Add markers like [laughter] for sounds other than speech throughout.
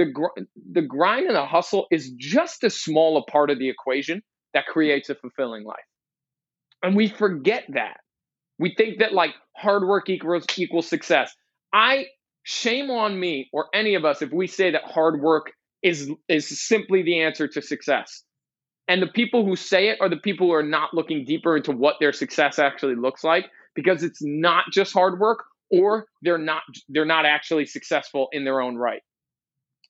the gr- the grind and the hustle is just a smaller part of the equation that creates a fulfilling life. And we forget that. We think that like hard work equals equals success. I shame on me or any of us if we say that hard work is is simply the answer to success. And the people who say it are the people who are not looking deeper into what their success actually looks like because it's not just hard work or they're not they're not actually successful in their own right.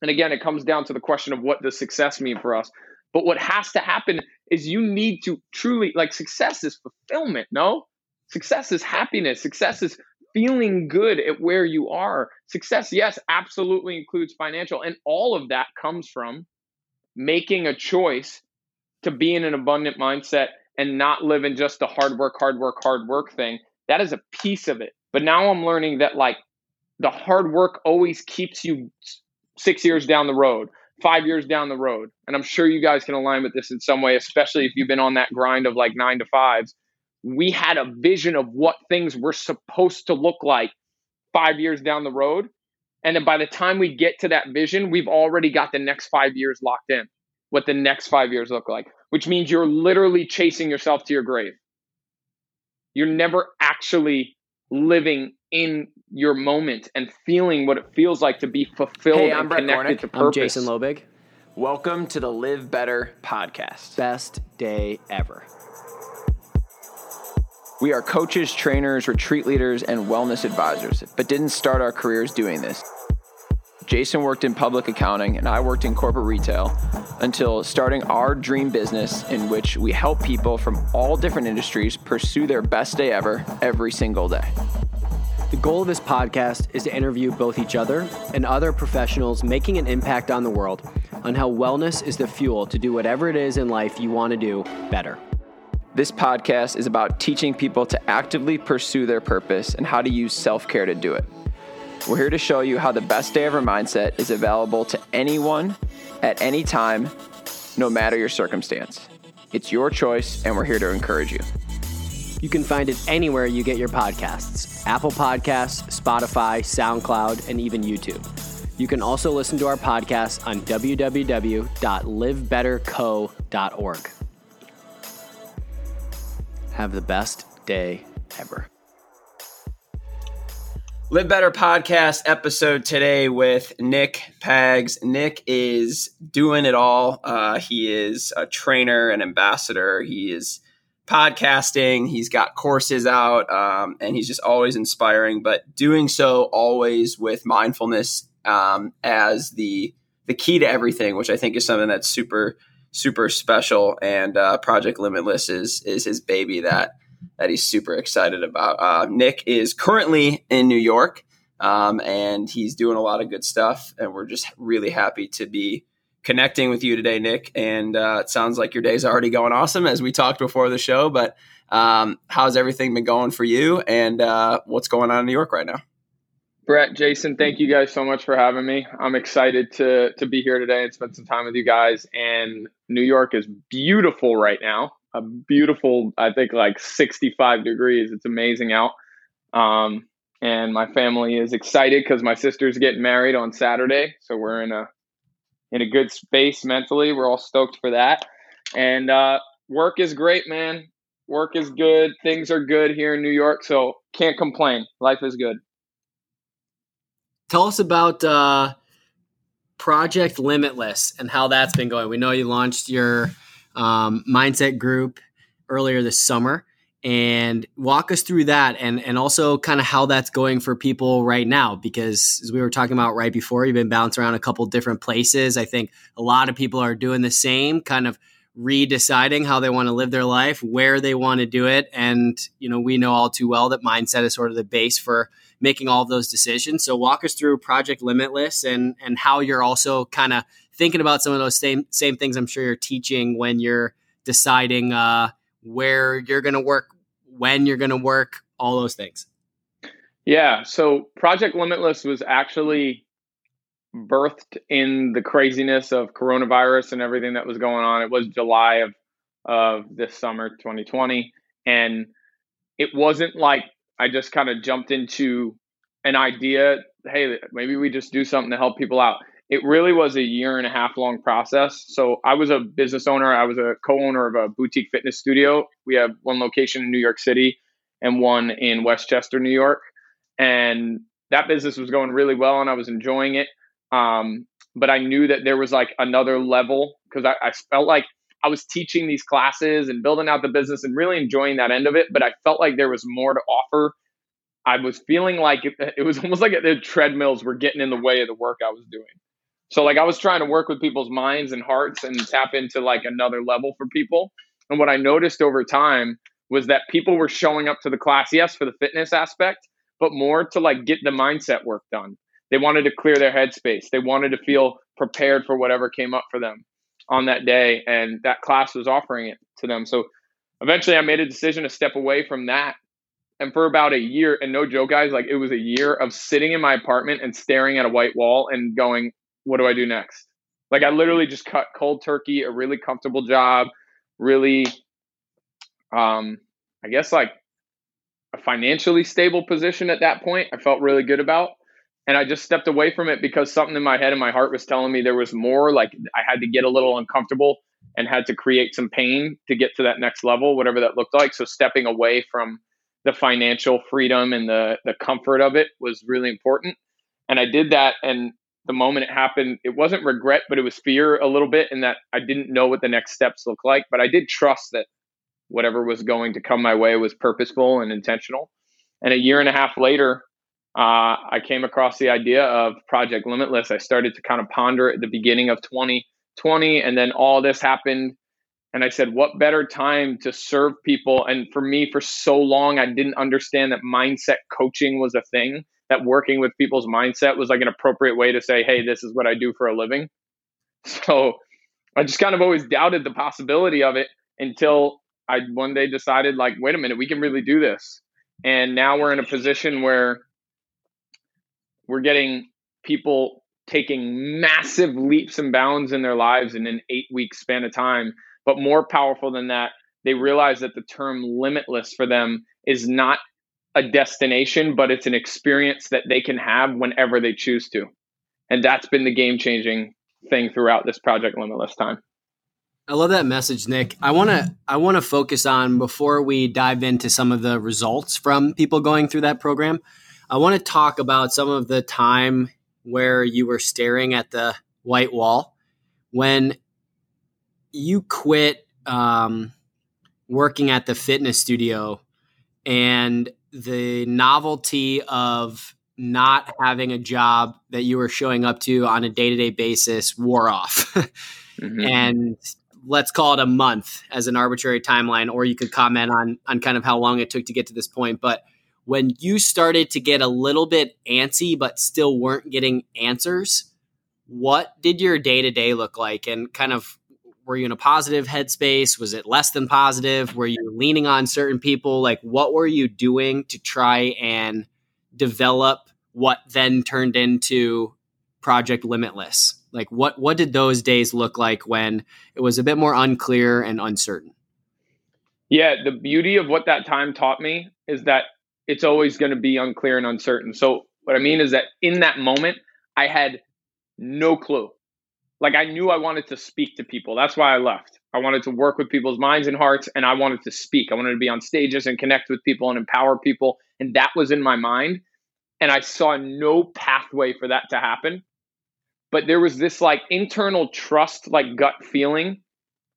And again, it comes down to the question of what does success mean for us. But what has to happen is you need to truly like success is fulfillment, no? Success is happiness. Success is feeling good at where you are. Success, yes, absolutely includes financial. And all of that comes from making a choice to be in an abundant mindset and not live in just the hard work, hard work, hard work thing. That is a piece of it. But now I'm learning that like the hard work always keeps you six years down the road, five years down the road. And I'm sure you guys can align with this in some way, especially if you've been on that grind of like nine to fives. We had a vision of what things were supposed to look like five years down the road. And then by the time we get to that vision, we've already got the next five years locked in, what the next five years look like, which means you're literally chasing yourself to your grave. You're never actually living in your moment and feeling what it feels like to be fulfilled hey, I'm and Brett connected Gornick. to purpose. I'm Jason Lobig. Welcome to the Live Better podcast. Best day ever. We are coaches, trainers, retreat leaders, and wellness advisors, but didn't start our careers doing this. Jason worked in public accounting and I worked in corporate retail until starting our dream business in which we help people from all different industries pursue their best day ever every single day. The goal of this podcast is to interview both each other and other professionals making an impact on the world on how wellness is the fuel to do whatever it is in life you want to do better. This podcast is about teaching people to actively pursue their purpose and how to use self care to do it. We're here to show you how the best day ever mindset is available to anyone at any time, no matter your circumstance. It's your choice, and we're here to encourage you. You can find it anywhere you get your podcasts Apple Podcasts, Spotify, SoundCloud, and even YouTube. You can also listen to our podcast on www.livebetterco.org. Have the best day ever. Live Better podcast episode today with Nick Pags. Nick is doing it all. Uh, he is a trainer, an ambassador. He is podcasting. He's got courses out, um, and he's just always inspiring. But doing so always with mindfulness um, as the the key to everything, which I think is something that's super super special. And uh, Project Limitless is is his baby that that he's super excited about. Uh, Nick is currently in New York, um, and he's doing a lot of good stuff. And we're just really happy to be connecting with you today, Nick. And uh, it sounds like your day's already going awesome, as we talked before the show. But um, how's everything been going for you, and uh, what's going on in New York right now? Brett, Jason, thank you guys so much for having me. I'm excited to to be here today and spend some time with you guys. And New York is beautiful right now. A beautiful, I think, like 65 degrees. It's amazing out. Um, and my family is excited because my sister's getting married on Saturday, so we're in a in a good space mentally. We're all stoked for that. And uh, work is great, man. Work is good. Things are good here in New York, so can't complain. Life is good. Tell us about uh, Project Limitless and how that's been going. We know you launched your um, mindset group earlier this summer and walk us through that and and also kind of how that's going for people right now because as we were talking about right before you've been bouncing around a couple different places. I think a lot of people are doing the same kind of redeciding how they want to live their life where they want to do it and you know we know all too well that mindset is sort of the base for making all of those decisions. So walk us through project limitless and and how you're also kind of thinking about some of those same same things i'm sure you're teaching when you're deciding uh where you're going to work, when you're going to work, all those things. Yeah. So Project Limitless was actually birthed in the craziness of coronavirus and everything that was going on. It was July of of this summer 2020 and it wasn't like I just kind of jumped into an idea, hey, maybe we just do something to help people out. It really was a year and a half long process. So I was a business owner. I was a co-owner of a boutique fitness studio. We have one location in New York City and one in Westchester, New York. And that business was going really well and I was enjoying it. Um, but I knew that there was like another level because I, I felt like I was teaching these classes and building out the business and really enjoying that end of it. But I felt like there was more to offer. I was feeling like it, it was [laughs] almost like the treadmills were getting in the way of the work I was doing. So like I was trying to work with people's minds and hearts and tap into like another level for people. And what I noticed over time was that people were showing up to the class, yes, for the fitness aspect, but more to like get the mindset work done. They wanted to clear their headspace. They wanted to feel prepared for whatever came up for them on that day. And that class was offering it to them. So eventually I made a decision to step away from that. And for about a year, and no joke, guys, like it was a year of sitting in my apartment and staring at a white wall and going, what do I do next? Like I literally just cut cold turkey, a really comfortable job, really, um, I guess like a financially stable position at that point. I felt really good about, and I just stepped away from it because something in my head and my heart was telling me there was more. Like I had to get a little uncomfortable and had to create some pain to get to that next level, whatever that looked like. So stepping away from the financial freedom and the the comfort of it was really important. And I did that and the moment it happened, it wasn't regret, but it was fear a little bit in that I didn't know what the next steps look like. But I did trust that whatever was going to come my way was purposeful and intentional. And a year and a half later, uh, I came across the idea of Project Limitless. I started to kind of ponder at the beginning of 2020, and then all this happened. And I said, what better time to serve people? And for me, for so long, I didn't understand that mindset coaching was a thing that working with people's mindset was like an appropriate way to say, hey, this is what I do for a living. [laughs] So I just kind of always doubted the possibility of it until I one day decided, like, wait a minute, we can really do this. And now we're in a position where we're getting people taking massive leaps and bounds in their lives in an eight week span of time. But more powerful than that, they realize that the term limitless for them is not a destination, but it's an experience that they can have whenever they choose to. And that's been the game changing thing throughout this Project Limitless time. I love that message, Nick. I want to I want to focus on before we dive into some of the results from people going through that program. I want to talk about some of the time where you were staring at the white wall when you quit um, working at the fitness studio and the novelty of not having a job that you were showing up to on a day-to-day basis wore off. Mm-hmm. [laughs] and let's call it a month as an arbitrary timeline or you could comment on on kind of how long it took to get to this point. But when you started to get a little bit antsy but still weren't getting answers what did your day-to-day look like? And kind of were you in a positive headspace? Was it less than positive? Were you leaning on certain people? Like, what were you doing to try and develop what then turned into Project Limitless? Like, what what did those days look like when it was a bit more unclear and uncertain? Yeah, the beauty of what that time taught me is that it's always going to be unclear and uncertain. So, what I mean is that in that moment, I had no clue like I knew I wanted to speak to people. That's why I left. I wanted to work with people's minds and hearts and I wanted to speak. I wanted to be on stages and connect with people and empower people and that was in my mind and I saw no pathway for that to happen. But there was this like internal trust like gut feeling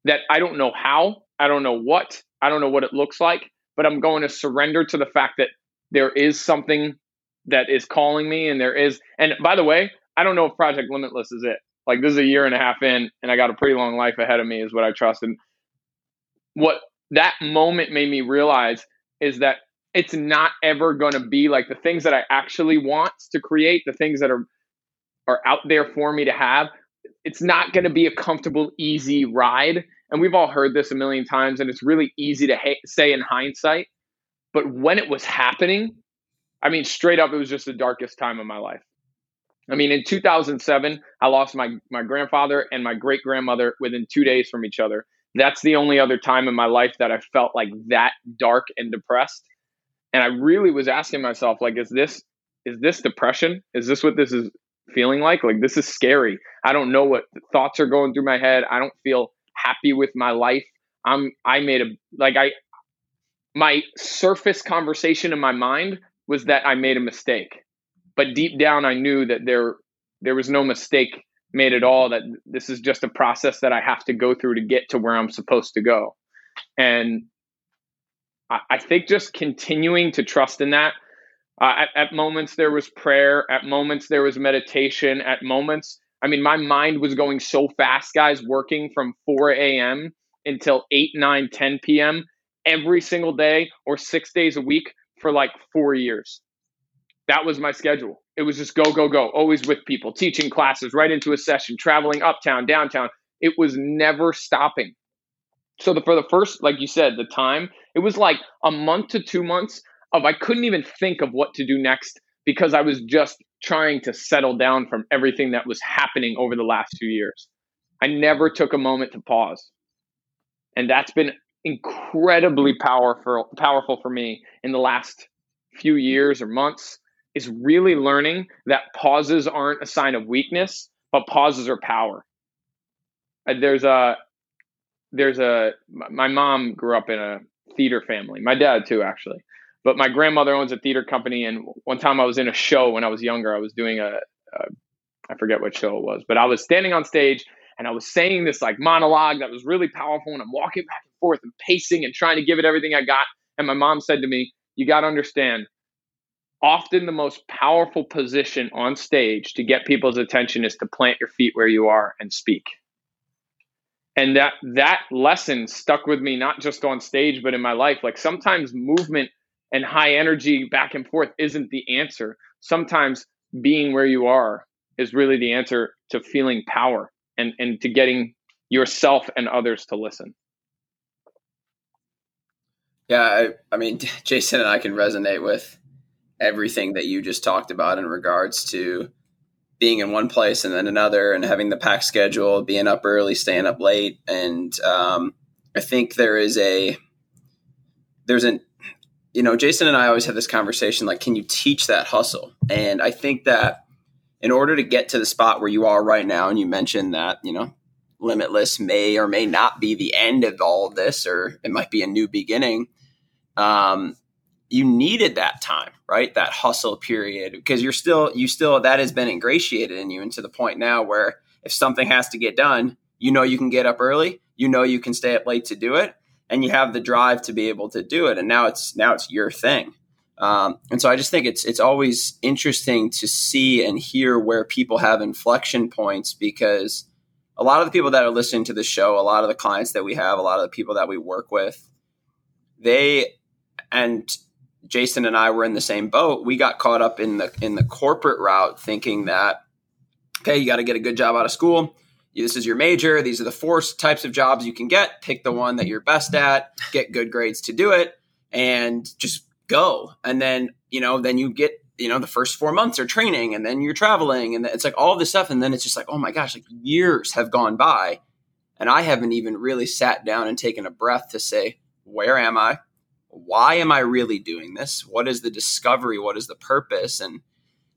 that I don't know how, I don't know what, I don't know what it looks like, but I'm going to surrender to the fact that there is something that is calling me and there is and by the way, I don't know if Project Limitless is it. Like this is a year and a half in, and I got a pretty long life ahead of me, is what I trust. And what that moment made me realize is that it's not ever going to be like the things that I actually want to create, the things that are are out there for me to have. It's not going to be a comfortable, easy ride. And we've all heard this a million times, and it's really easy to ha- say in hindsight. But when it was happening, I mean, straight up, it was just the darkest time of my life. I mean, in 2007, I lost my, my grandfather and my great grandmother within two days from each other. That's the only other time in my life that I felt like that dark and depressed. And I really was asking myself, like, is this is this depression? Is this what this is feeling like. Like this is scary. I don't know what thoughts are going through my head. I don't feel happy with my life. I'm I made a like I my surface conversation in my mind was that I made a mistake. But deep down I knew that there there was no mistake made at all that this is just a process that I have to go through to get to where I'm supposed to go. And I, I think just continuing to trust in that. Uh, at, at moments there was prayer. At moments there was meditation. At moments, I mean, my mind was going so fast, guys, working from 4 a.m. until 8, 9, 10 p.m. every single day or six days a week for like four years. That was my schedule. It was just go, go, go, always with people, teaching classes, right into a session, traveling uptown, downtown. It was never stopping. So the, for the first, like you said, the time, it was like a month to two months of I couldn't even think of what to do next because I was just trying to settle down from everything that was happening over the last few years. I never took a moment to pause. And that's been incredibly powerful powerful for me in the last few years or months is really learning that pauses aren't a sign of weakness, but pauses are power. There's a there's a my mom grew up in a theater family. My dad too, actually. But my grandmother owns a theater company, and one time I was in a show when I was younger. I was doing a, a I forget what show it was, but I was standing on stage and I was saying this like monologue that was really powerful, and I'm walking back and forth and pacing and trying to give it everything I got. And my mom said to me, "You got to understand." Often the most powerful position on stage to get people's attention is to plant your feet where you are and speak. And that that lesson stuck with me not just on stage but in my life. Like sometimes movement and high energy back and forth isn't the answer. Sometimes being where you are is really the answer to feeling power and and to getting yourself and others to listen. Yeah I, I mean [laughs] jason and i can resonate with everything that you just talked about in regards to being in one place and then another and having the pack schedule, being up early, staying up late. And um, I think there is a, there's an, you know, Jason and I always have this conversation like, can you teach that hustle? And I think that in order to get to the spot where you are right now, and you mentioned that, you know, limitless may or may not be the end of all of this, or it might be a new beginning. Um, you needed that time, right? That hustle period because you're still you still that has been ingratiated in you and to the point now where if something has to get done, you know you can get up early, you know you can stay up late to do it, and you have the drive to be able to do it. And now it's now it's your thing. Um, and so I just think it's it's always interesting to see and hear where people have inflection points because a lot of the people that are listening to the show, a lot of the clients that we have, a lot of the people that we work with, they and Jason and I were in the same boat. We got caught up in the in the corporate route, thinking that okay, you got to get a good job out of school. This is your major. These are the four types of jobs you can get. Pick the one that you're best at. Get good grades to do it, and just go. And then you know, then you get you know the first four months are training, and then you're traveling, and it's like all this stuff. And then it's just like, oh my gosh, like years have gone by, and I haven't even really sat down and taken a breath to say, where am I? Why am I really doing this? What is the discovery? What is the purpose? And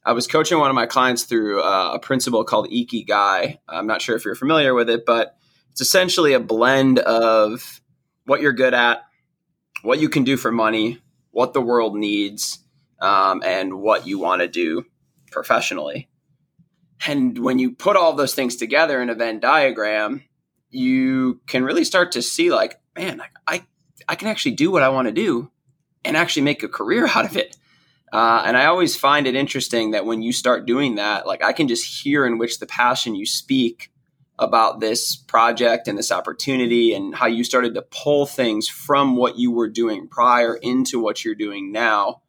I was coaching one of my clients through uh, a principle called Ikigai. I'm not sure if you're familiar with it, but it's essentially a blend of what you're good at, what you can do for money, what the world needs, um, and what you want to do professionally. And when you put all those things together in a Venn diagram, you can really start to see, like, man, I I can actually do what I want to do and actually make a career [laughs] out of it. Uh, and I always find it interesting that when you start doing that, like I can just hear in which the passion you speak about this project and this opportunity and how you started to pull things from what you were doing prior into what you're doing now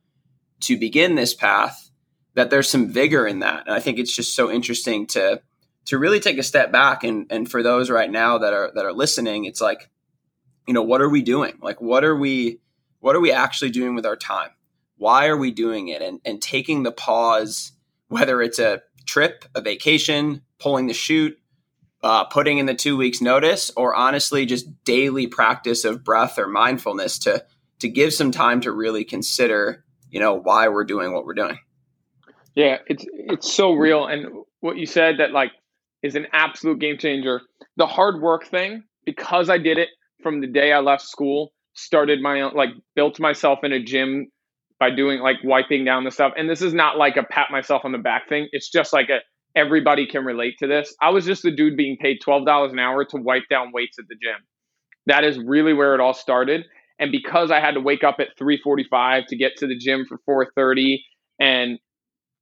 to begin this path that there's some vigor in that and i think it's just so interesting to to really take a step back and and for those right now that are that are listening it's like you know what are we doing? Like what are we what are we actually doing with our time? Why are we doing it? And and taking the pause whether it's a trip a vacation pulling the chute uh, putting in the two weeks notice or honestly just daily practice of breath or mindfulness to to give some time to really consider you know why we're doing what we're doing. Yeah it's it's so real. And what you said that like is an absolute game changer. The hard work thing, because I did it from the day I left school, started my own like built myself in a gym by doing like wiping down the stuff. And this is not like a pat myself on the back thing. It's just like a everybody can relate to this. I was just the dude being paid $12 an hour to wipe down weights at the gym. That is really where it all started. And because I had to wake up at 3:45 to get to the gym for 4:30 and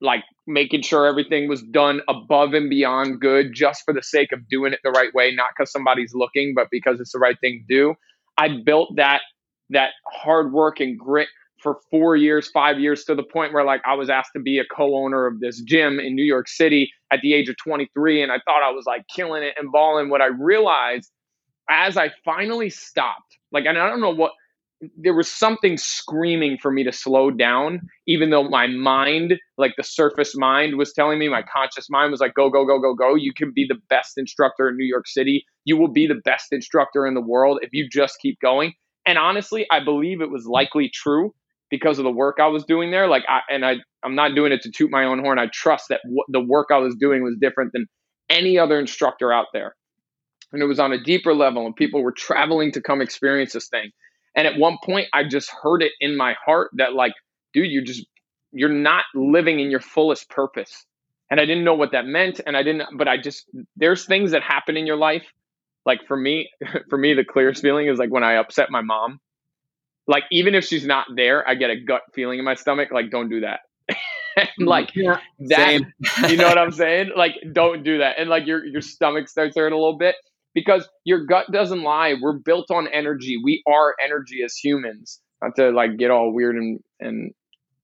like making sure everything was done above and beyond good just for the sake of doing it the right way, not because somebody's looking, but because it's the right thing to do. I built that that hard work and grit for four years, five years to the point where like I was asked to be a co-owner of this gym in New York City at the age of 23. And I thought I was like killing it and balling. What I realized as I finally stopped, like, and I don't know what there was something screaming for me to slow down, even though my mind, like the surface mind, was telling me, my conscious mind was like, go, go, go, go, go. You can be the best instructor in New York City. You will be the best instructor in the world if you just keep going. And honestly, I believe it was likely true because of the work I was doing there. Like, I, and I, I'm not doing it to toot my own horn. I trust that w- the work I was doing was different than any other instructor out there. And it was on a deeper level, and people were traveling to come experience this thing. And at one point, I just heard it in my heart that, like, dude, you're just, you're not living in your fullest purpose. And I didn't know what that meant. And I didn't, but I just, there's things that happen in your life. Like for me, [laughs] for me, the clearest feeling is like when I upset my mom. Like, even if she's not there, I get a gut feeling in my stomach, like, don't do that. [laughs] and mm-hmm. like yeah, that, you know what I'm [laughs] saying? Like, don't do that. And like your, your stomach starts hurting a little bit because your gut doesn't lie. We're built on energy. We are energy as humans. Not to like get all weird and and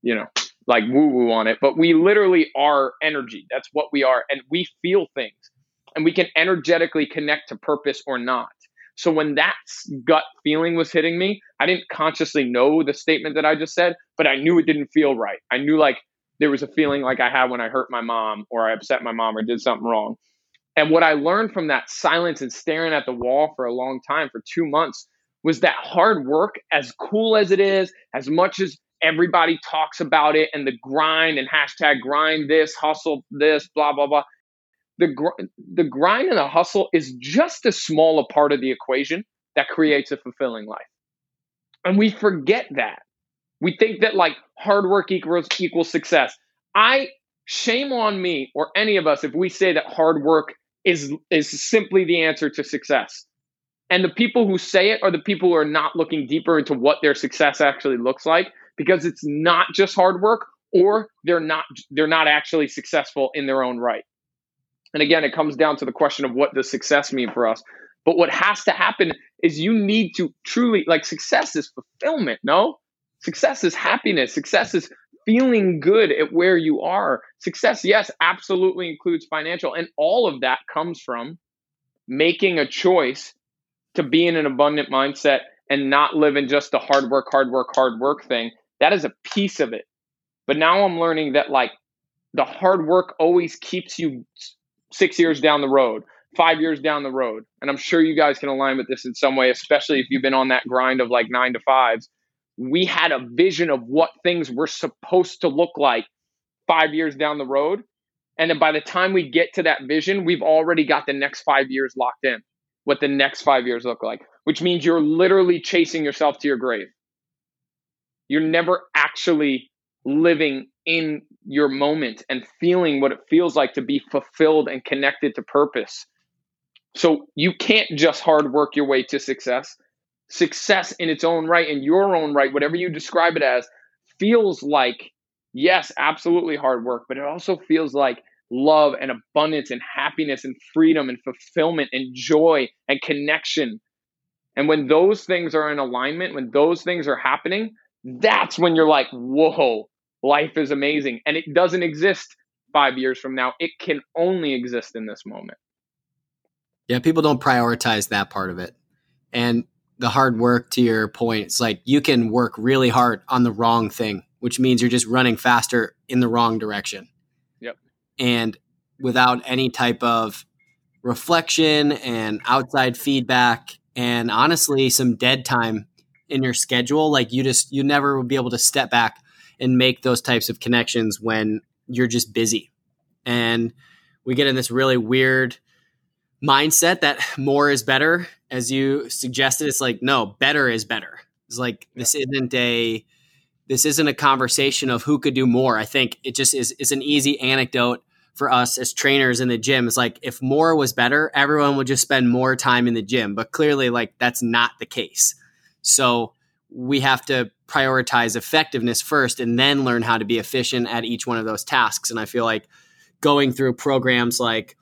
you know like woo woo on it, but we literally are energy. That's what we are, and we feel things, and we can energetically connect to purpose or not. So when that gut feeling was hitting me, I didn't consciously know the statement that I just said, but I knew it didn't feel right. I knew like there was a feeling like I had when I hurt my mom or I upset my mom or did something wrong. And what I learned from that silence and staring at the wall for a long time, for two months, was that hard work, as cool as it is, as much as everybody talks about it and the grind and hashtag grind this, hustle this, blah, blah, blah. The, gr- the grind and the hustle is just as small a part of the equation that creates a fulfilling life. And we forget that. We think that like hard work equals equals success. I shame on me or any of us if we say that hard work is is simply the answer to success. And the people who say it are the people who are not looking deeper into what their success actually looks like because it's not just hard work or they're not they're not actually successful in their own right. And again, it comes down to the question of what does success mean for us. But what has to happen is you need to truly like success is fulfillment, no? Success is happiness. Success is feeling good at where you are. Success, yes, absolutely includes financial. And all of that comes from making a choice to be in an abundant mindset and not live in just the hard work, hard work, hard work thing. That is a piece of it. But now I'm learning that like the hard work always keeps you six years down the road, five years down the road. And I'm sure you guys can align with this in some way, especially if you've been on that grind of like nine to fives we had a vision of what things were supposed to look like five years down the road. And then by the time we get to that vision, we've already got the next five years locked in, what the next five years look like, which means you're literally chasing yourself to your grave. You're never actually living in your moment and feeling what it feels like to be fulfilled and connected to purpose. So you can't just hard work your way to success success in its own right, in your own right, whatever you describe it as, feels like, yes, absolutely hard work, but it also feels like love and abundance and happiness and freedom and fulfillment and joy and connection. And when those things are in alignment, when those things are happening, that's when you're like, whoa, life is amazing. And it doesn't exist five years from now. It can only exist in this moment. Yeah, people don't prioritize that part of it. And the hard work to your point, it's like you can work really hard on the wrong thing, which means you're just running faster in the wrong direction. Yep. And without any type of reflection and outside feedback and honestly some dead time in your schedule, like you just you never will be able to step back and make those types of connections when you're just busy. And we get in this really weird mindset that more is better. As you suggested, it's like, no, better is better. It's like, this isn't a, this isn't a conversation of who could do more. I think it just is, it's an easy anecdote for us as trainers in the gym. It's like, if more was better, everyone would just spend more time in the gym. But clearly, like, that's not the case. So we have to prioritize effectiveness first and then learn how to be efficient at each one of those tasks. And I feel like going through programs like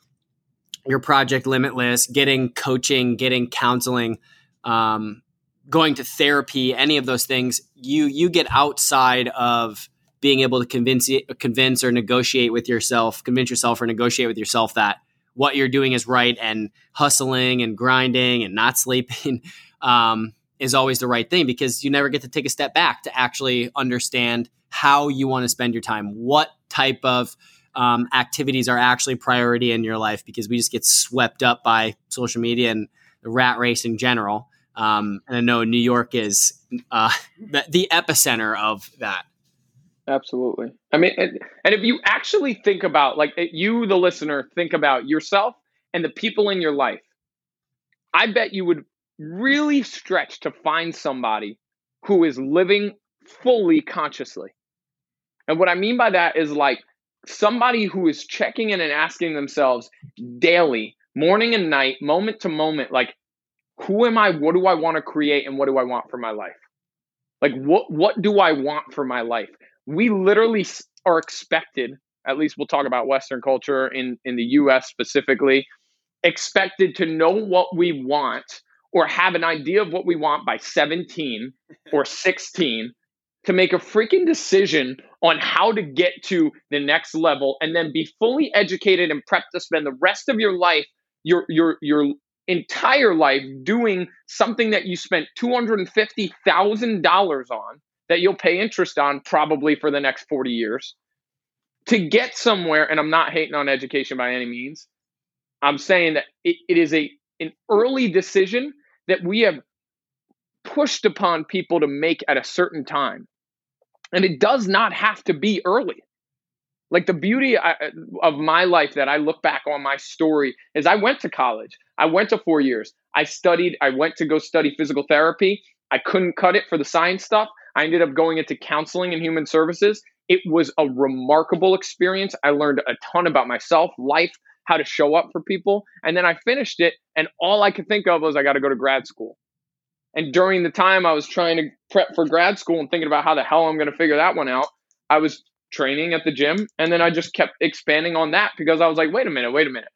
your project limitless, getting coaching, getting counseling, um, going to therapy, any of those things, you you get outside of being able to convince convince or negotiate with yourself, convince yourself or negotiate with yourself that what you're doing is right and hustling and grinding and not [laughs] sleeping um, is always the right thing because you never get to take a step back to actually understand how you want to spend your time, what type of um, activities are actually priority in your life because we just get swept up by social media and the rat race in general. Um, and I know New York is uh, [laughs] the, the, epicenter of that. Absolutely. I mean, and, and if you actually think about, like, you, the listener, think about yourself and the people in your life, I bet you would really stretch to find somebody who is living fully consciously. And what I mean by that is like somebody who is checking in and asking themselves daily, morning and night, moment to moment, like, who am I? What do I want to create? And what do I want for my life? Like, what, what do I want for my life? We literally are expected, at least we'll talk about Western culture in, in the US specifically, expected to know what we want or have an idea of what we want by 17 or 16 to make a freaking decision on how to get to the next level and then be fully educated and prepped to spend the rest of your life your your your entire life doing something that you spent $250,000 on that you'll pay interest on probably for the next 40 years. To get somewhere and I'm not hating on education by any means I'm saying that it, it is a an early decision that we have pushed upon people to make at a certain time. And it does not have to be early. Like the beauty of my life that I look back on my story is I went to college. I went to four years. I studied, I went to go study physical therapy. I couldn't cut it for the science stuff. I ended up going into counseling and human services. It was a remarkable experience. I learned a ton about myself, life, how to show up for people. And then I finished it, and all I could think of was I got to go to grad school. And during the time I was trying to prep for grad school and thinking about how the hell I'm going to figure that one out, I was training at the gym. And then I just kept expanding on that because I was like, wait a minute, wait a minute.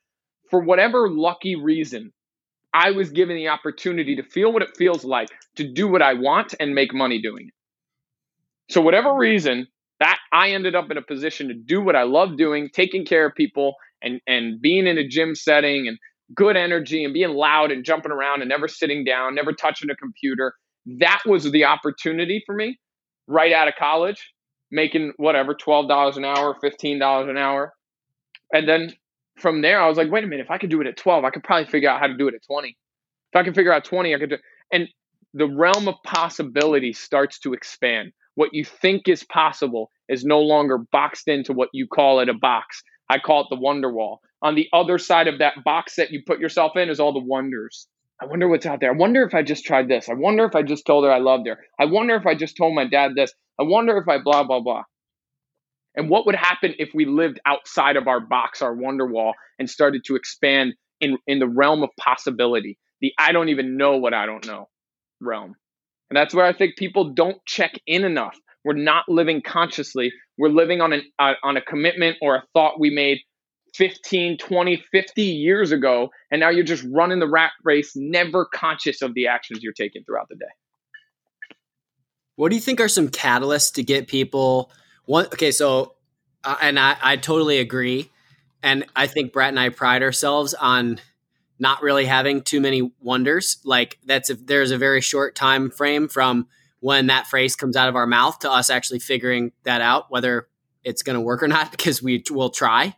For whatever lucky reason, I was given the opportunity to feel what it feels like to do what I want and make money doing it. So, whatever reason, that I ended up in a position to do what I love doing, taking care of people and and being in a gym setting and good energy and being loud and jumping around and never sitting down, never touching a computer. That was the opportunity for me right out of college, making whatever, $12 an hour, $15 an hour. And then from there, I was like, wait a minute, if I could do it at 12, I could probably figure out how to do it at 20. If I can figure out 20, I could do and the realm of possibility starts to expand. What you think is possible is no longer boxed into what you call it a box. I call it the wonder wall. On the other side of that box that you put yourself in is all the wonders. I wonder what's out there. I wonder if I just tried this. I wonder if I just told her I loved her. I wonder if I just told my dad this. I wonder if I blah, blah, blah. And what would happen if we lived outside of our box, our wonder wall, and started to expand in, in the realm of possibility, the I don't even know what I don't know realm. And that's where I think people don't check in enough. We're not living consciously. We're living on an uh, on a commitment or a thought we made 15, 20, 50 years ago and now you're just running the rat race never conscious of the actions you're taking throughout the day. What do you think are some catalysts to get people one okay, so uh, and I I totally agree and I think Brett and I pride ourselves on not really having too many wonders. Like that's if there's a very short time frame from when that phrase comes out of our mouth to us actually figuring that out, whether it's going to work or not, [laughs] because we will try.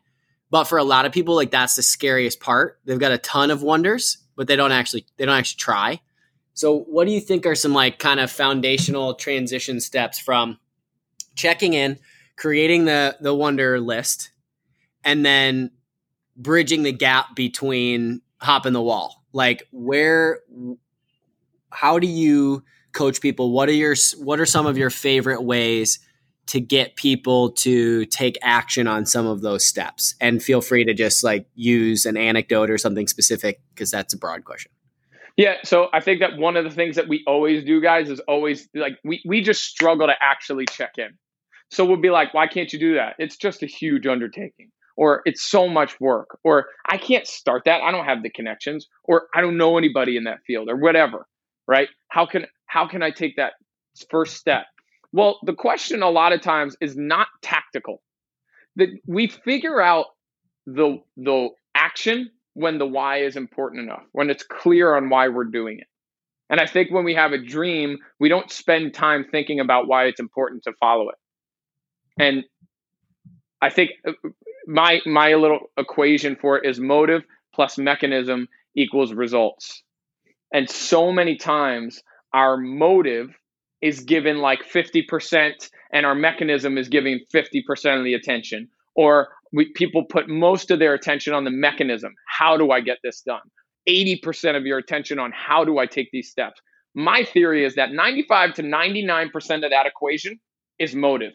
But for a lot of people, like that's the scariest part. They've got a ton of wonders, but they don't actually they don't actually try. So, what do you think are some like kind of foundational transition steps from checking in, creating the the wonder list, and then bridging the gap between hopping the wall. Like where how do you coach people? What are your what are some of your favorite ways to get people to take action on some of those steps? And feel free to just like use an anecdote or something specific because that's a broad question. Yeah, so I think that one of the things that we always do, guys, is always like we, we just struggle to actually check in. So we'll be like, why can't you do that? It's just a huge undertaking, or it's so much work, or I can't start that. I don't have the connections, or I don't know anybody in that field, or whatever. Right? How can how can I take that first step? Well, the question a lot of times is not tactical. That we figure out the the action when the why is important enough, when it's clear on why we're doing it. And I think when we have a dream, we don't spend time thinking about why it's important to follow it. And I think uh, my my little equation for it is motive plus mechanism equals results. And so many times our motive is given like 50% and our mechanism is giving 50% of the attention or we, people put most of their attention on the mechanism. How do I get this done? 80% of your attention on how do I take these steps. My theory is that 95 to 99% of that equation is motive.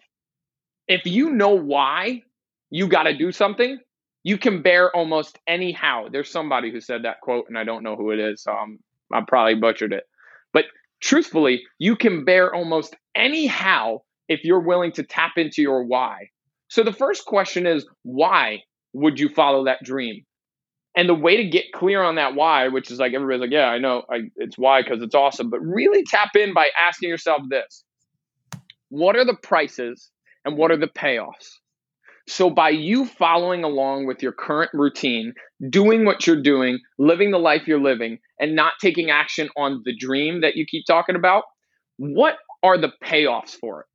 If you know why you got to do something, you can bear almost any how. There's somebody who said that quote, and I don't know who it is, so I'm, I probably butchered it. But truthfully, you can bear almost any how if you're willing to tap into your why. So the first question is why would you follow that dream? And the way to get clear on that why, which is like everybody's like, yeah, I know I, it's why because it's awesome, but really tap in by asking yourself this What are the prices and what are the payoffs? So, by you following along with your current routine, doing what you're doing, living the life you're living, and not taking action on the dream that you keep talking about, what are the payoffs for it?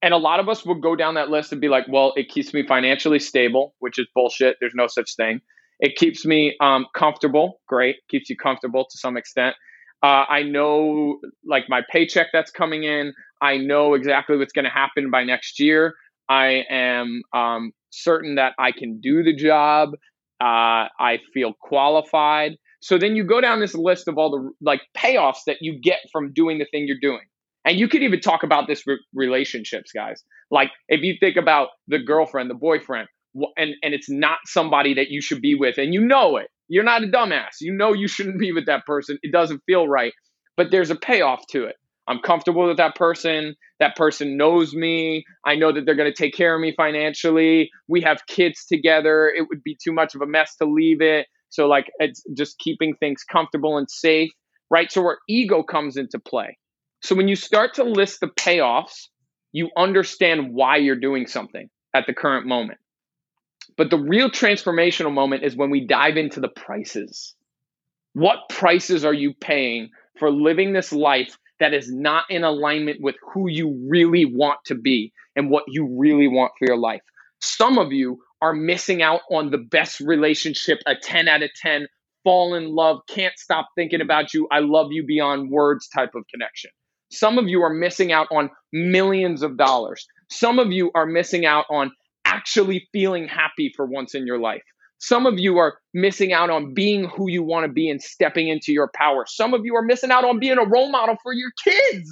And a lot of us would go down that list and be like, well, it keeps me financially stable, which is bullshit. There's no such thing. It keeps me um, comfortable. Great. Keeps you comfortable to some extent. Uh, I know like my paycheck that's coming in. I know exactly what's going to happen by next year. I am um, certain that I can do the job. Uh, I feel qualified. So then you go down this list of all the like payoffs that you get from doing the thing you're doing. And you could even talk about this with relationships, guys. Like if you think about the girlfriend, the boyfriend, and and it's not somebody that you should be with, and you know it. You're not a dumbass. You know you shouldn't be with that person. It doesn't feel right, but there's a payoff to it. I'm comfortable with that person. That person knows me. I know that they're going to take care of me financially. We have kids together. It would be too much of a mess to leave it. So like it's just keeping things comfortable and safe, right? So where ego comes into play. So when you start to list the payoffs, you understand why you're doing something at the current moment. But the real transformational moment is when we dive into the prices. What prices are you paying for living this life that is not in alignment with who you really want to be and what you really want for your life? Some of you are missing out on the best relationship, a 10 out of 10, fall in love, can't stop thinking about you, I love you beyond words type of connection. Some of you are missing out on millions of dollars. Some of you are missing out on actually feeling happy for once in your life. Some of you are missing out on being who you want to be and stepping into your power. Some of you are missing out on being a role model for your kids.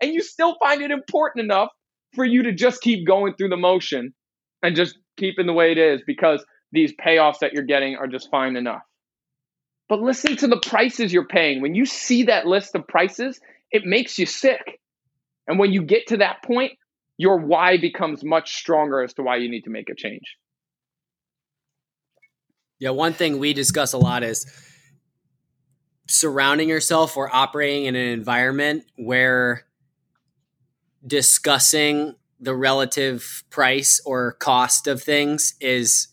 And you still find it important enough for you to just keep going through the motion and just keeping the way it is because these payoffs that you're getting are just fine enough. But listen to the prices you're paying. When you see that list of prices, it makes you sick. And when you get to that point, your why becomes much stronger as to why you need to make a change. Yeah, one thing we discuss a lot is surrounding yourself or operating in an environment where discussing the relative price or cost of things is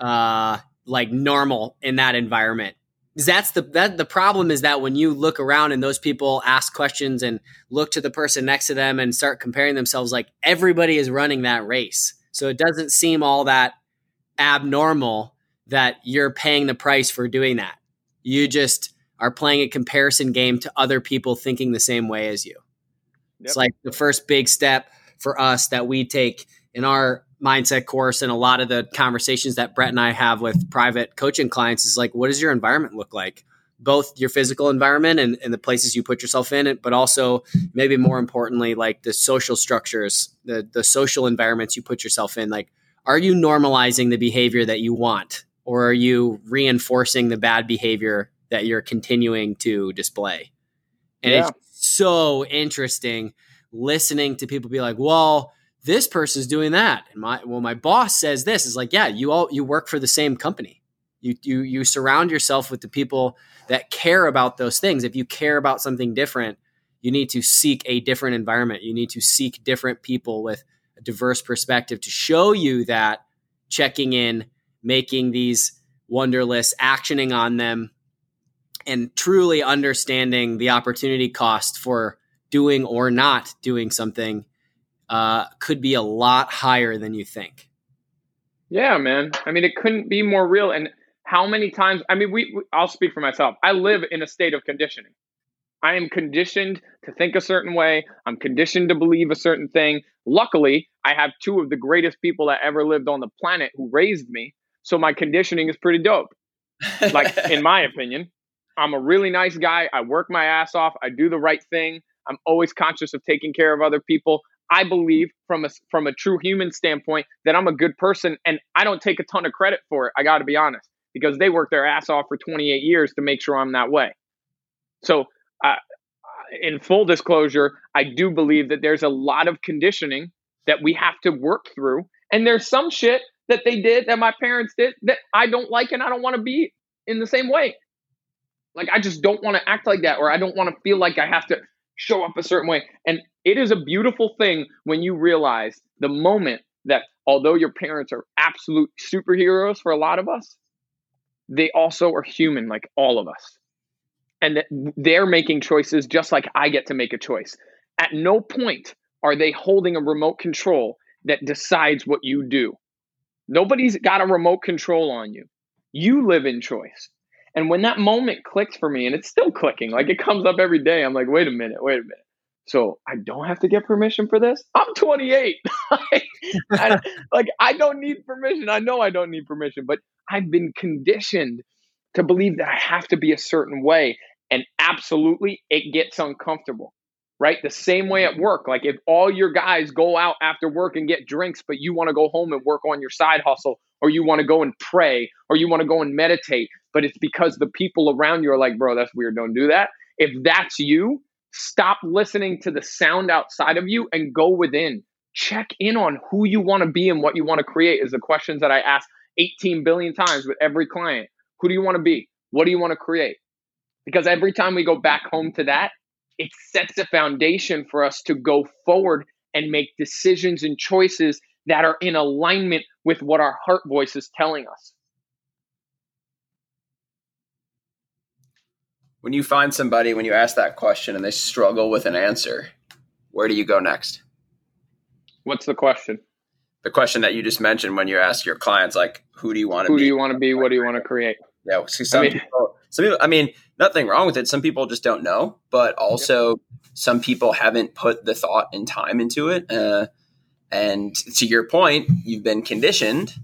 uh like normal in that environment. That's the that the problem is that when you look around and those people ask questions and look to the person next to them and start comparing themselves like everybody is running that race. So it doesn't seem all that abnormal that you're paying the price for doing that you just are playing a comparison game to other people thinking the same way as you yep. it's like the first big step for us that we take in our mindset course and a lot of the conversations that Brett and I have with private coaching clients is like, what does your environment look like? Both your physical environment and, and the places you put yourself in, but also maybe more importantly, like the social structures, the the social environments you put yourself in. Like, are you normalizing the behavior that you want, or are you reinforcing the bad behavior that you're continuing to display? And yeah. it's so interesting listening to people be like, well, this person's doing that. And my well, my boss says this is like, yeah, you all you work for the same company. You you you surround yourself with the people that care about those things. If you care about something different, you need to seek a different environment. You need to seek different people with a diverse perspective to show you that checking in, making these wonder lists, actioning on them, and truly understanding the opportunity cost for doing or not doing something uh, could be a lot higher than you think. Yeah, man. I mean, it couldn't be more real. And how many times? I mean, we, we. I'll speak for myself. I live in a state of conditioning. I am conditioned to think a certain way. I'm conditioned to believe a certain thing. Luckily, I have two of the greatest people that ever lived on the planet who raised me. So my conditioning is pretty dope. Like, in my [laughs] opinion, I'm a really nice guy. I work my ass off. I do the right thing. I'm always conscious of taking care of other people. I believe from a from a true human standpoint that I'm a good person and I don't take a ton of credit for it. I got to be honest because they worked their ass off for 28 years to make sure I'm that way. So, uh, in full disclosure, I do believe that there's a lot of conditioning that we have to work through and there's some shit that they did that my parents did that I don't like and I don't want to be in the same way. Like I just don't want to act like that or I don't want to feel like I have to show up a certain way. And it is a beautiful thing when you realize the moment that although your parents are absolute superheroes for a lot of us, they also are human like all of us. And that they're making choices just like I get to make a choice. At no point are they holding a remote control that decides what you do. Nobody's got a remote control on you. You live in choice. And when that moment clicked for me, and it's still clicking, like it comes up every day, I'm like, wait a minute, wait a minute. So I don't have to get permission for this. I'm 28. [laughs] I, like I don't need permission. I know I don't need permission, but I've been conditioned to believe that I have to be a certain way, and absolutely, it gets uncomfortable. Right, the same way at mm-hmm. work. Like if all your guys go out after work and get drinks, but you want to go home and work on your side hustle, or you want to go and pray, or you want to go and meditate, but it's because the people around you are like, bro, that's weird. Don't do that. If that's you, stop listening to the sound outside of you and go within. Check in on who you want to be and what you want to create, is the questions that I ask 18 billion times with every client. Who do you want to be? What do you want to create? Because every time we go back home to that, it sets a foundation for us to go forward and make decisions and choices that are in alignment with what our heart voice is telling us. when you find somebody when you ask that question and they struggle with an answer where do you go next? What's the question? The question that you just mentioned when you ask your clients like who do you want to who be? Who do you want to be? What do you want to create? Yeah some, I mean, people, some people i mean nothing wrong with it. Some people just don't know but also some people haven't put the thought and time into it. Uh, and to your point you've been conditioned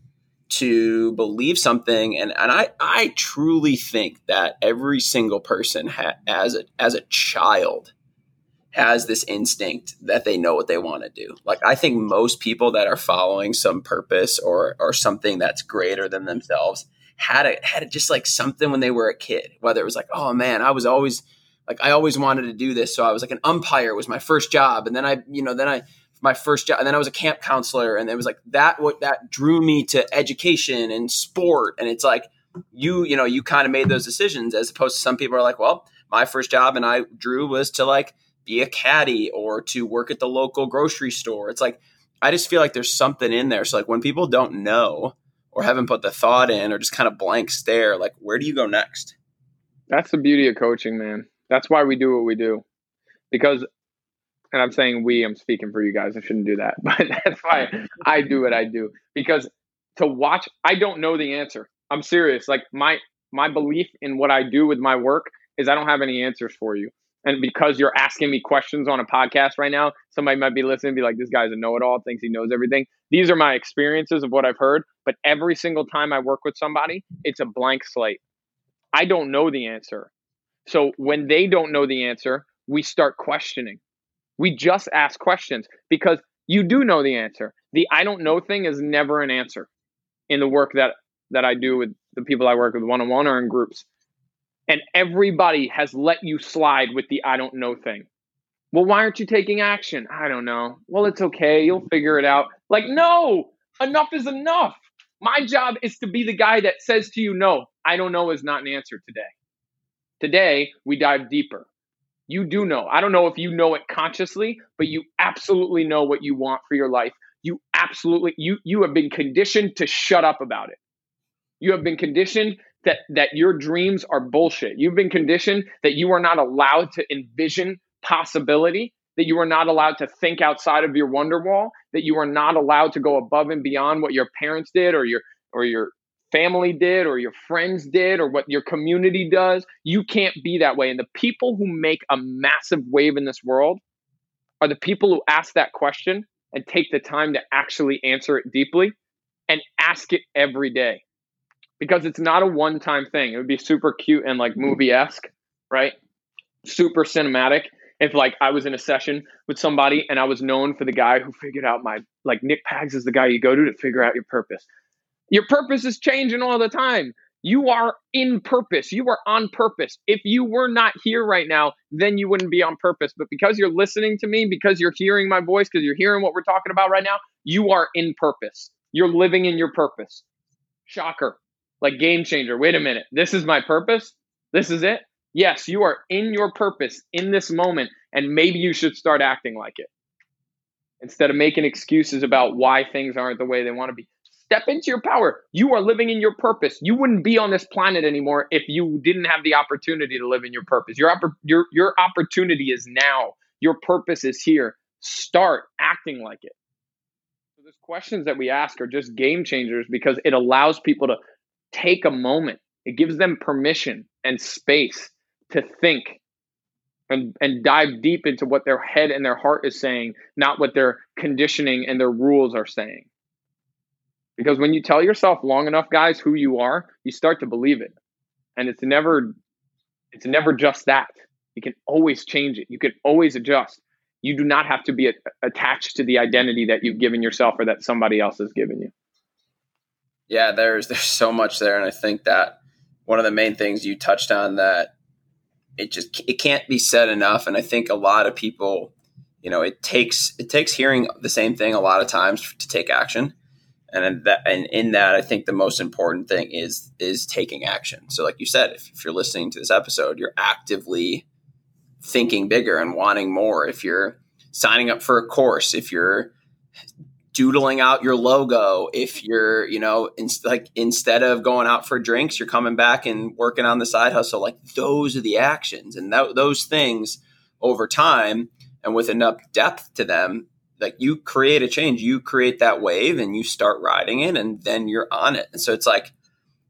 to believe something. And, and I, I truly think that every single person ha- as a as a child has this instinct that they know what they want to do. Like I think most people that are following some purpose or or something that's greater than themselves had it had just like something when they were a kid. Whether it was like, oh man, I was always like I always wanted to do this. So I was like an umpire was my first job. And then I, you know, then I my first job and then I was a camp counselor and it was like that what that drew me to education and sport and it's like you you know you kind of made those decisions as opposed to some people are like well my first job and I drew was to like be a caddy or to work at the local grocery store it's like I just feel like there's something in there so like when people don't know or haven't put the thought in or just kind of blank stare like where do you go next that's the beauty of coaching man that's why we do what we do because and I'm saying we, I'm speaking for you guys. I shouldn't do that, [laughs] but that's why I do what I do because to watch, I don't know the answer. I'm serious. Like my my belief in what I do with my work is I don't have any answers for you. And because you're asking me questions on a podcast right now, somebody might be listening be like, this guy's a know it all, thinks he knows everything. These are my experiences of what I've heard. But every single time I work with somebody, it's a blank slate. I don't know the answer. So when they don't know the answer, we start questioning. We just ask questions because you do know the answer. The I don't know thing is never an answer in the work that that I do with the people I work with one on one or in groups. And everybody has let you slide with the I don't know thing. Well, why aren't you taking action? I don't know. Well, it's okay. You'll figure it out. Like, no, enough is enough. My job is to be the guy that says to you, no, I don't know is not an answer today. Today, we dive deeper. You do know. I don't know if you know it consciously, but you absolutely know what you want for your life. You absolutely you you have been conditioned to shut up about it. You have been conditioned that that your dreams are bullshit. You've been conditioned that you are not allowed to envision possibility, that you are not allowed to think outside of your wonder wall, that you are not allowed to go above and beyond what your parents did or your or your family did or your friends did or what your community does. You can't be that way. And the people who make a massive wave in this world are the people who ask that question and take the time to actually answer it deeply and ask it every day because it's not a one time thing. It would be super cute and like movie esque, right? Super cinematic. If like I was in a session with somebody and I was known for the guy who figured out my like Nick Pags is the guy you go to to figure out your purpose. Your purpose is changing all the time. You are in purpose. You are on purpose. If you were not here right now, then you wouldn't be on purpose. But because you're listening to me, because you're hearing my voice, because you're hearing what we're talking about right now, you are in purpose. You're living in your purpose. Shocker. Like game changer. Wait a minute. This is my purpose? This is it? Yes, you are in your purpose in this moment, and maybe you should start acting like it instead of making excuses about why things aren't the way they want to be. Step into your power. You are living in your purpose. You wouldn't be on this planet anymore if you didn't have the opportunity to live in your purpose. Your your your opportunity is now. Your purpose is here. Start acting like it. So those questions that we ask are just game changers because it allows people to take a moment. It gives them permission and space to think and, and dive deep into what their head and their heart is saying, not what their conditioning and their rules are saying. Because when you tell yourself long enough, guys, who you are, you start to believe it. And it's never it's never just that. You can always change it. You can always adjust. You do not have to be attached to the identity that you've given yourself or that somebody else has given you. Yeah, there's [laughs] there's so much there and I think that one of the main things you touched on that it just it can't be said enough and I think a lot of people, you know, it takes it takes hearing the same thing a lot of times to take action. And that and in that i think the most important thing is is taking action. So like you said if, if, you're listening to this episode you're actively thinking bigger and wanting more. If you're signing up for a course if you're doodling out your logo if you're you know in, like instead of going out for drinks you're coming back and working on the side hustle like those are the actions and that, those things over time and with enough depth to them like you create a change, you create that wave and you start riding it and then you're on it. And so it's like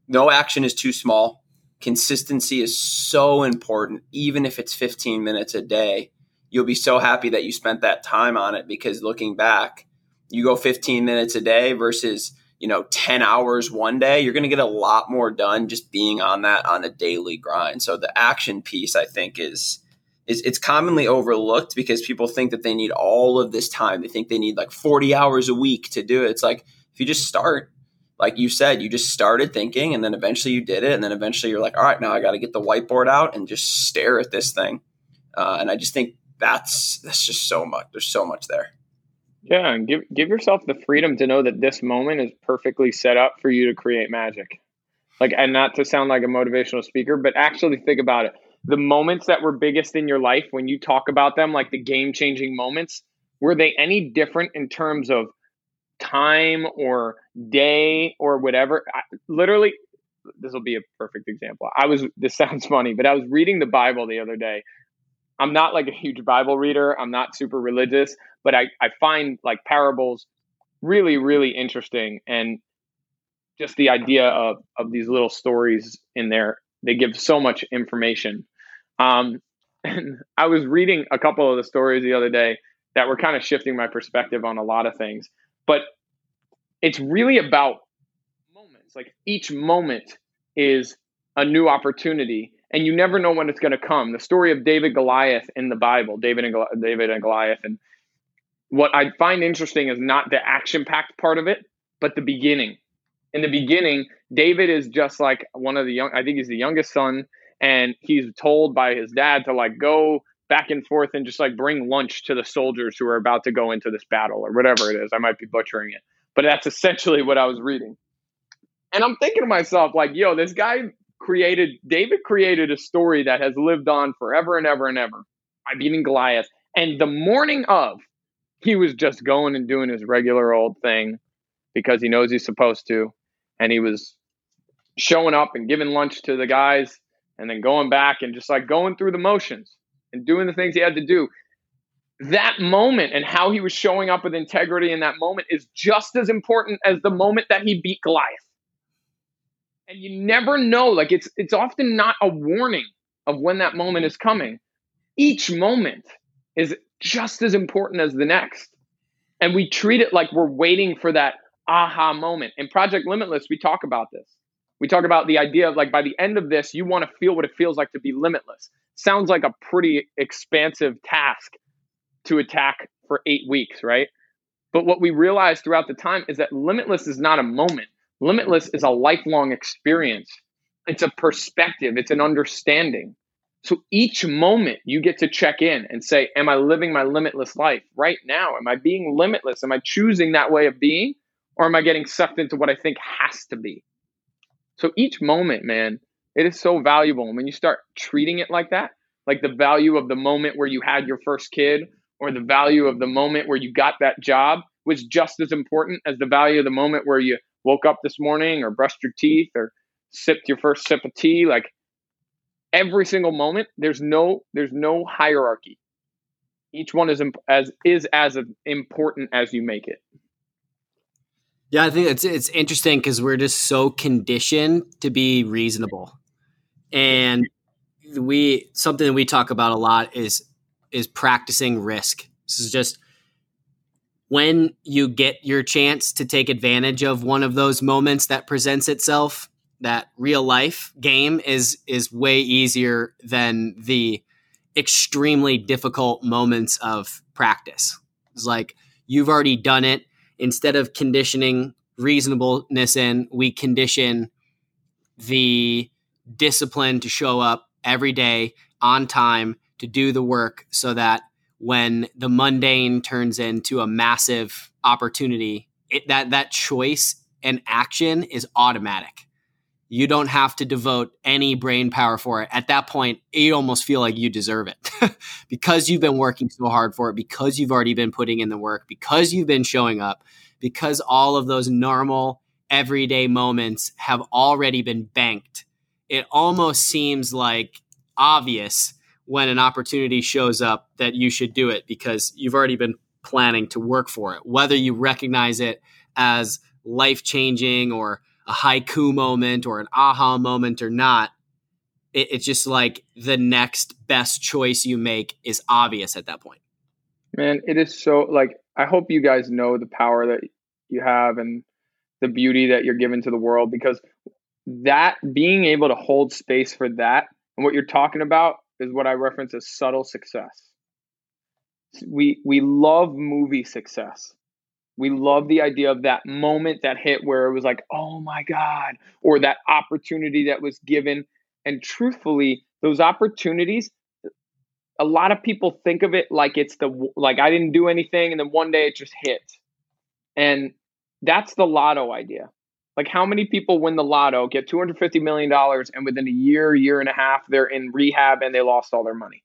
no action is too small. Consistency is so important, even if it's 15 minutes a day. You'll be so happy that you spent that time on it because looking back, you go 15 minutes a day versus, you know, 10 hours one day, you're going to get a lot more done just being on that on a daily grind. So the action piece, I think, is is it's commonly overlooked because people think that they need all of this time. They think they need like 40 hours a week to do it. It's like if you just start, like you said, you just started thinking and then eventually you did it. And then eventually you're like, all right, now I got to get the whiteboard out and just stare at this thing. Uh, and I just think that's, that's just so much. There's so much there. Yeah. And give, give yourself the freedom to know that this moment is perfectly set up for you to create magic. Like, and not to sound like a motivational speaker, but actually think about it the moments that were biggest in your life when you talk about them like the game changing moments were they any different in terms of time or day or whatever I, literally this will be a perfect example i was [laughs] this sounds funny but i was reading the bible the other day i'm not like a huge bible reader i'm not super religious but i, I find like parables really really interesting and just the idea of of these little stories in there they give so much information um, and [laughs] I was reading a couple of the stories the other day that were kind of shifting my perspective on a lot of things. But it's really about moments. Like each moment is a new opportunity, and you never know when it's going to come. The story of David Goliath in the Bible, David and David and Goliath, and what I find interesting is not the action-packed part of it, but the beginning. In the beginning, David is just like one of the young. I think he's the youngest son, and he's told by his dad to like go back and forth and just like bring lunch to the soldiers who are about to go into this battle or whatever it is. I might be butchering it, but that's essentially what I was reading. And I'm thinking to myself, like, yo, this guy created, David created a story that has lived on forever and ever and ever by beating Goliath. And the morning of, he was just going and doing his regular old thing because he knows he's supposed to. And he was showing up and giving lunch to the guys and then going back and just like going through the motions and doing the things he had to do. That moment and how he was showing up with integrity in that moment is just as important as the moment that he beat Goliath. And you never know, like it's it's often not a warning of when that moment is coming. Each moment is just as important as the next. And we treat it like we're waiting for that aha moment. In Project Limitless, we talk about this. We talk about the idea of like by the end of this, you want to feel what it feels like to be limitless. Sounds like a pretty expansive task to attack for eight weeks, right? But what we realize throughout the time is that limitless is not a moment. Limitless is a lifelong experience. It's a perspective, it's an understanding. So each moment you get to check in and say, Am I living my limitless life right now? Am I being limitless? Am I choosing that way of being? Or am I getting sucked into what I think has to be? So each moment, man, it is so valuable. And when you start treating it like that, like the value of the moment where you had your first kid or the value of the moment where you got that job was just as important as the value of the moment where you woke up this morning or brushed your teeth or sipped your first sip of tea like every single moment there's no there's no hierarchy each one is as is as important as you make it yeah, I think it's it's interesting because we're just so conditioned to be reasonable, and we something that we talk about a lot is is practicing risk. This is just when you get your chance to take advantage of one of those moments that presents itself. That real life game is is way easier than the extremely difficult moments of practice. It's like you've already done it instead of conditioning reasonableness in, we condition the discipline to show up every day on time to do the work so that when the mundane turns into a massive opportunity, it, that that choice and action is automatic. You don't have to devote any brain power for it. At that point, you almost feel like you deserve it [laughs] because you've been working so hard for it, because you've already been putting in the work, because you've been showing up, because all of those normal, everyday moments have already been banked. It almost seems like obvious when an opportunity shows up that you should do it because you've already been planning to work for it, whether you recognize it as life changing or a haiku moment or an aha moment or not. It, it's just like the next best choice you make is obvious at that point. Man, it is so like I hope you guys know the power that you have and the beauty that you're given to the world because that being able to hold space for that and what you're talking about is what I reference as subtle success. We we love movie success. We love the idea of that moment that hit where it was like, oh my God, or that opportunity that was given. And truthfully, those opportunities, a lot of people think of it like it's the, like I didn't do anything and then one day it just hit. And that's the lotto idea. Like, how many people win the lotto, get $250 million, and within a year, year and a half, they're in rehab and they lost all their money?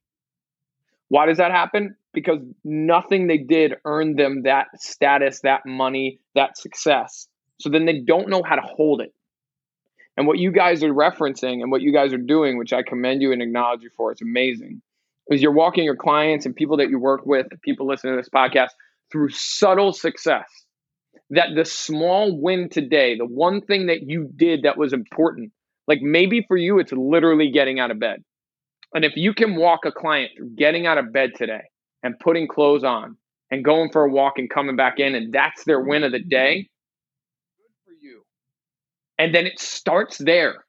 Why does that happen? Because nothing they did earned them that status, that money, that success. So then they don't know how to hold it. And what you guys are referencing and what you guys are doing, which I commend you and acknowledge you for, it's amazing, is you're walking your clients and people that you work with, people listening to this podcast, through subtle success. That the small win today, the one thing that you did that was important, like maybe for you, it's literally getting out of bed. And if you can walk a client through getting out of bed today and putting clothes on and going for a walk and coming back in, and that's their win of the day, good for you. And then it starts there.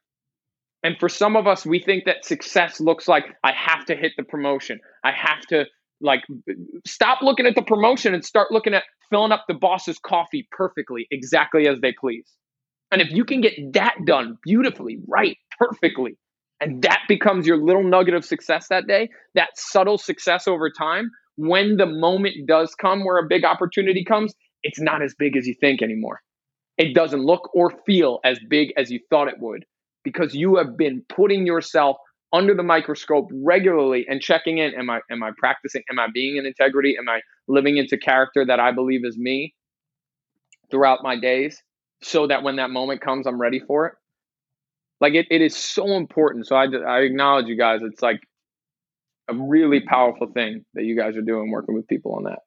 And for some of us, we think that success looks like I have to hit the promotion. I have to like stop looking at the promotion and start looking at filling up the boss's coffee perfectly, exactly as they please. And if you can get that done beautifully, right, perfectly, and that becomes your little nugget of success that day, that subtle success over time, when the moment does come where a big opportunity comes, it's not as big as you think anymore. It doesn't look or feel as big as you thought it would because you have been putting yourself under the microscope regularly and checking in am i am i practicing? Am i being in integrity? Am i living into character that i believe is me throughout my days so that when that moment comes i'm ready for it? Like it, it is so important. So I, I acknowledge you guys. It's like a really powerful thing that you guys are doing working with people on that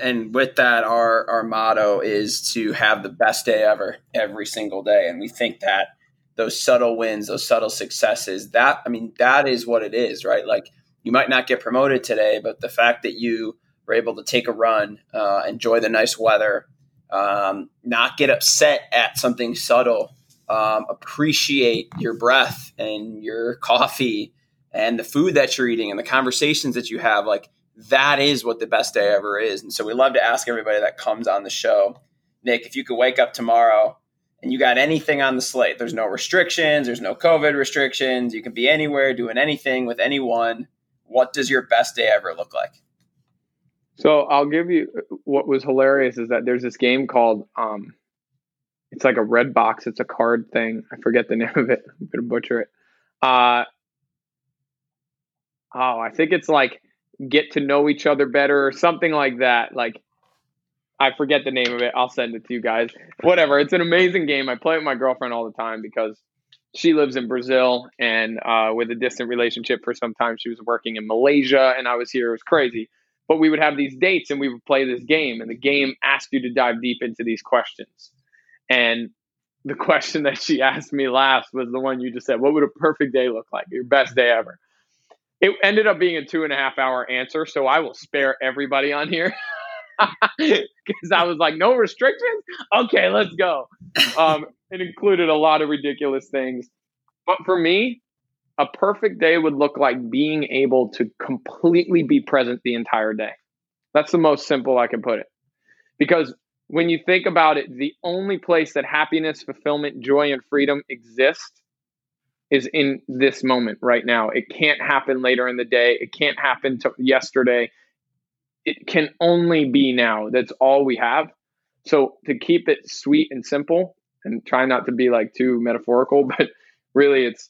and with that our our motto is to have the best day ever every single day and we think that those subtle wins, those subtle successes. That I mean, that is what it is, right? Like you might not get promoted today, but the fact that you were able to take a run, uh, enjoy the nice weather, um, not get upset at something subtle, um, appreciate your breath and your coffee and the food that you're eating and the conversations that you have, like that is what the best day ever is. And so we love to ask everybody that comes on the show, Nick, if you could wake up tomorrow and you got anything on the slate. There's no restrictions, there's no COVID restrictions. You can be anywhere doing anything with anyone. What does your best day ever look like? So I'll give you what was hilarious is that there's this game called um it's like a red box, it's a card thing. I forget the name of it. I'm gonna butcher it. Uh oh, I think it's like get to know each other better or something like that. Like I forget the name of it. I'll send it to you guys. Whatever. It's an amazing game. I play with my girlfriend all the time because she lives in Brazil and uh, with a distant relationship for some time. She was working in Malaysia and I was here. It was crazy. But we would have these dates and we would play this game, and the game asked you to dive deep into these questions. And the [laughs] question that she asked me last was the one you just said What would a perfect day look like? Your best day ever. It ended up being a two and a half hour answer, so I will spare everybody on here. [laughs] because I was like, no restrictions. Okay, let's go. Um, it included a lot of ridiculous things, but for me, a perfect day would look like being able to completely be present the entire day. That's the most simple I can put it. Because when you think about it, the only place that happiness, fulfillment, joy, and freedom exist is in this moment right now. It can't happen later in the day. It can't happen to yesterday it can only be now. That's all we have. So to keep it sweet and simple and try not to be like too metaphorical, [laughs] but really it's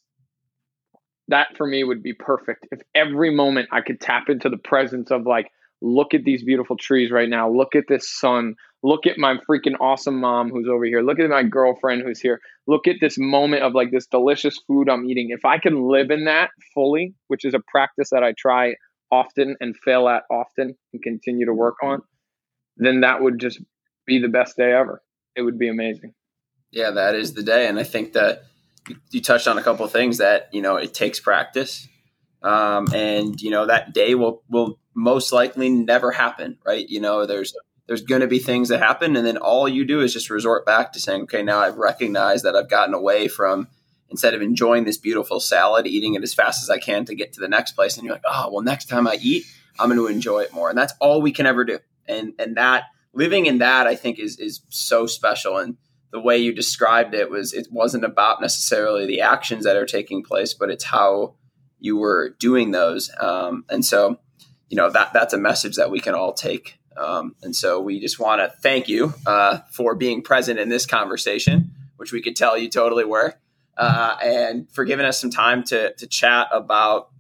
that for me would be perfect. If every moment I could tap into the presence of like, look at these beautiful trees right now. Look at this sun. Look at my freaking awesome mom who's over here. Look at my girlfriend who's here. Look at this moment of like this delicious food I'm eating. If I can live in that fully, which is a practice that I try often and fail at often and continue to work on, then that would just be the best day ever. It would be amazing. Yeah, that is the day. And I think that you touched on a couple things that, you know, it takes practice. Um, and, you know, that day will, will most likely never happen, right? You know, there's, there's going to be things that happen. And then all you do is just resort back to saying, okay, now I've recognized that I've gotten away from instead of enjoying this beautiful salad, eating it as fast as I can to get to the next place. And you're like, oh, well, next time I eat, I'm going to enjoy it more. And that's all we can ever do. And and that living in that, I think, is is so special. And the way you described it was it wasn't about necessarily the actions that are taking place, but it's how you were doing those. Um, and so, you know, that that's a message that we can all take. Um, and so we just want to thank you uh, for being present in this conversation, which we could tell you totally were uh, and for giving us some time to to chat about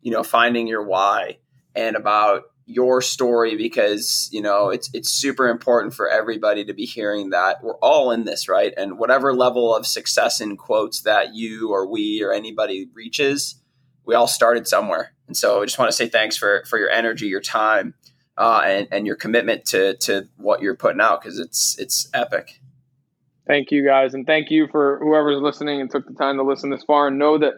you know finding your why and about your story because you know it's it's super important for everybody to be hearing that we're all in this right? And whatever level of success in quotes that you or we or anybody reaches we all started somewhere. And so i just want to say thanks for for your energy your time uh, and and your commitment to to what you're putting out because it's it's epic Thank you guys, and thank you for whoever's listening and took the time to listen this far. And know that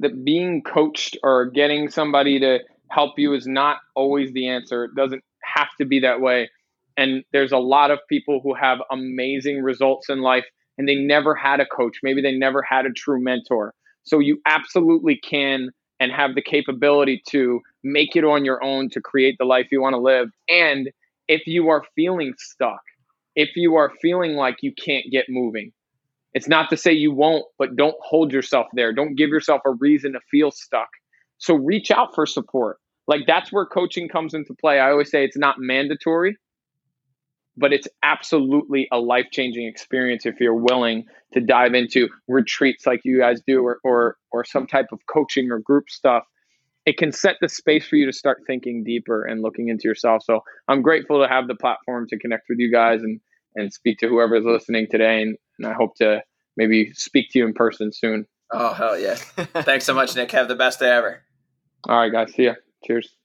that being coached or getting somebody to help you is not always the answer. It doesn't have to be that way. And there's a lot of people who have amazing results in life and they never had a coach. Maybe they never had a true mentor. So you absolutely can and have the capability to make it on your own to create the life you want to live. And if you are feeling stuck, if you are feeling like you can't get moving, it's not to say you won't, but don't hold yourself there. Don't give yourself a reason to feel stuck. So reach out for support. Like that's where coaching comes into play. I always say it's not mandatory, but it's absolutely a life changing experience if you're willing to dive into retreats like you guys do or, or, or some type of coaching or group stuff. It can set the space for you to start thinking deeper and looking into yourself. So I'm grateful to have the platform to connect with you guys and, and speak to whoever is listening today. And, and I hope to maybe speak to you in person soon. Oh, hell yeah. [laughs] Thanks so much, Nick. Have the best day ever. All right, guys. See ya. Cheers.